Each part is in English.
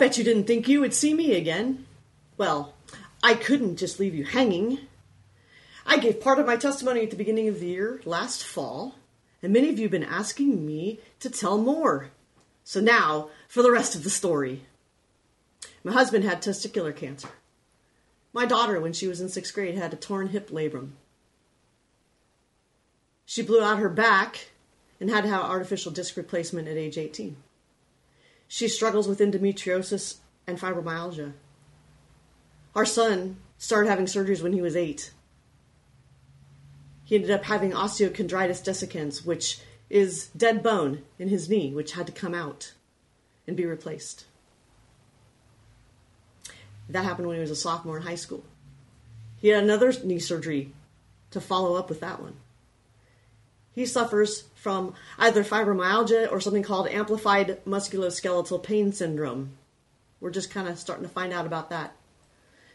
bet you didn't think you would see me again. Well, I couldn't just leave you hanging. I gave part of my testimony at the beginning of the year, last fall, and many of you have been asking me to tell more. So now, for the rest of the story. My husband had testicular cancer. My daughter, when she was in sixth grade, had a torn hip labrum. She blew out her back and had to have artificial disc replacement at age 18. She struggles with endometriosis and fibromyalgia. Our son started having surgeries when he was eight. He ended up having osteochondritis dissecans, which is dead bone in his knee, which had to come out and be replaced. That happened when he was a sophomore in high school. He had another knee surgery to follow up with that one. He suffers from either fibromyalgia or something called amplified musculoskeletal pain syndrome. We're just kind of starting to find out about that.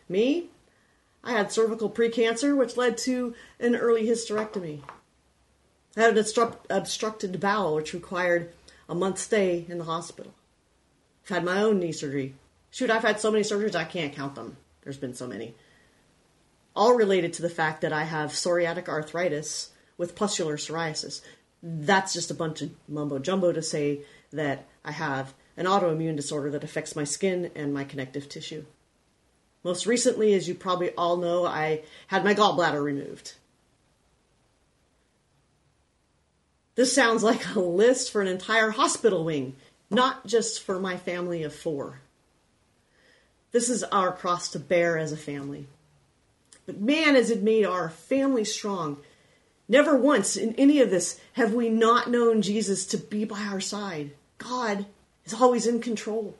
Me, I had cervical precancer, which led to an early hysterectomy. I had an obstruct- obstructed bowel, which required a month stay in the hospital. I've had my own knee surgery. Shoot, I've had so many surgeries I can't count them. There's been so many. All related to the fact that I have psoriatic arthritis with pustular psoriasis. That's just a bunch of mumbo jumbo to say that I have an autoimmune disorder that affects my skin and my connective tissue. Most recently, as you probably all know, I had my gallbladder removed. This sounds like a list for an entire hospital wing, not just for my family of four. This is our cross to bear as a family. But man, has it made our family strong. Never once in any of this have we not known Jesus to be by our side. God is always in control.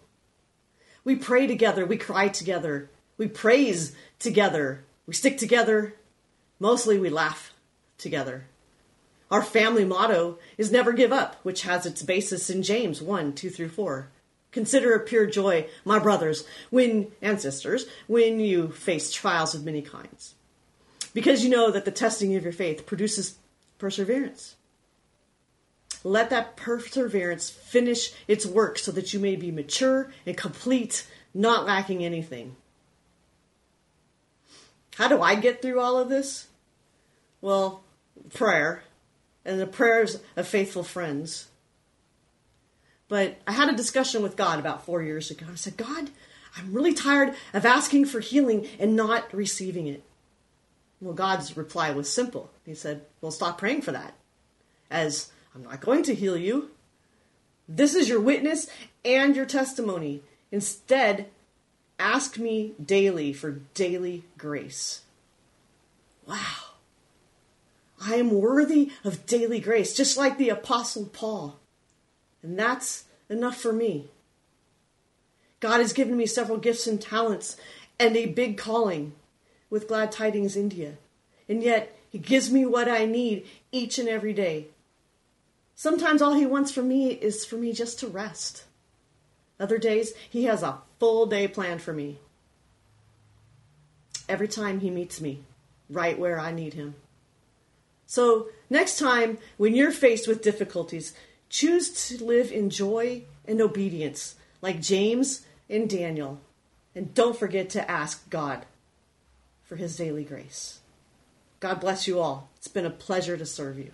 We pray together, we cry together, we praise together, we stick together, mostly we laugh together. Our family motto is never give up, which has its basis in James 1 2 through 4. Consider it pure joy, my brothers, when and sisters, when you face trials of many kinds. Because you know that the testing of your faith produces perseverance. Let that perseverance finish its work so that you may be mature and complete, not lacking anything. How do I get through all of this? Well, prayer and the prayers of faithful friends. But I had a discussion with God about four years ago. I said, God, I'm really tired of asking for healing and not receiving it. Well, God's reply was simple. He said, Well, stop praying for that. As I'm not going to heal you. This is your witness and your testimony. Instead, ask me daily for daily grace. Wow. I am worthy of daily grace, just like the Apostle Paul. And that's enough for me. God has given me several gifts and talents and a big calling with Glad Tidings India. And yet, He gives me what I need each and every day. Sometimes all He wants from me is for me just to rest. Other days, He has a full day planned for me. Every time He meets me, right where I need Him. So, next time when you're faced with difficulties, choose to live in joy and obedience, like James and Daniel. And don't forget to ask God for his daily grace. God bless you all. It's been a pleasure to serve you.